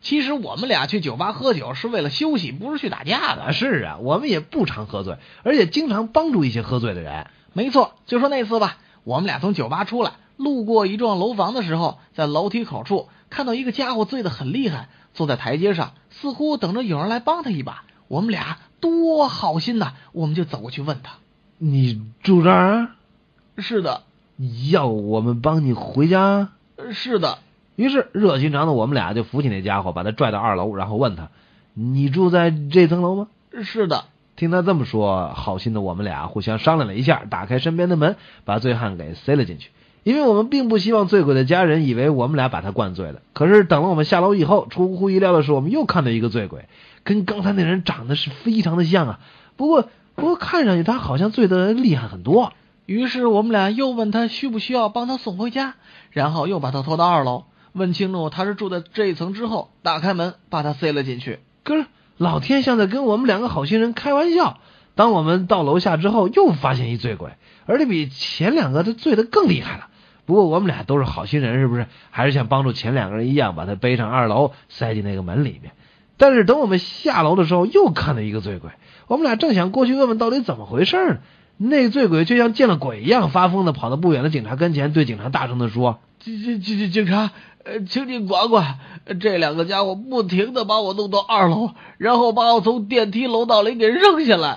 其实我们俩去酒吧喝酒是为了休息，不是去打架的。是啊，我们也不常喝醉，而且经常帮助一些喝醉的人。没错，就说那次吧，我们俩从酒吧出来，路过一幢楼房的时候，在楼梯口处看到一个家伙醉得很厉害，坐在台阶上，似乎等着有人来帮他一把。我们俩多好心呐，我们就走过去问他：“你住这儿？”“是的。”“要我们帮你回家？”“是的。”于是热心肠的我们俩就扶起那家伙，把他拽到二楼，然后问他：“你住在这层楼吗？”“是的。”听他这么说，好心的我们俩互相商量了一下，打开身边的门，把醉汉给塞了进去。因为我们并不希望醉鬼的家人以为我们俩把他灌醉了。可是等了我们下楼以后，出乎意料的是，我们又看到一个醉鬼，跟刚才那人长得是非常的像啊。不过，不过看上去他好像醉得厉害很多。于是我们俩又问他需不需要帮他送回家，然后又把他拖到二楼。问清楚他是住在这一层之后，打开门把他塞了进去。可是老天像在跟我们两个好心人开玩笑。当我们到楼下之后，又发现一醉鬼，而且比前两个他醉得更厉害了。不过我们俩都是好心人，是不是？还是像帮助前两个人一样，把他背上二楼，塞进那个门里面。但是等我们下楼的时候，又看到一个醉鬼。我们俩正想过去问问到底怎么回事呢，那醉鬼就像见了鬼一样，发疯的跑到不远的警察跟前，对警察大声的说：“警警警警察！”呃，请你管管，这两个家伙不停的把我弄到二楼，然后把我从电梯楼道里给扔下来。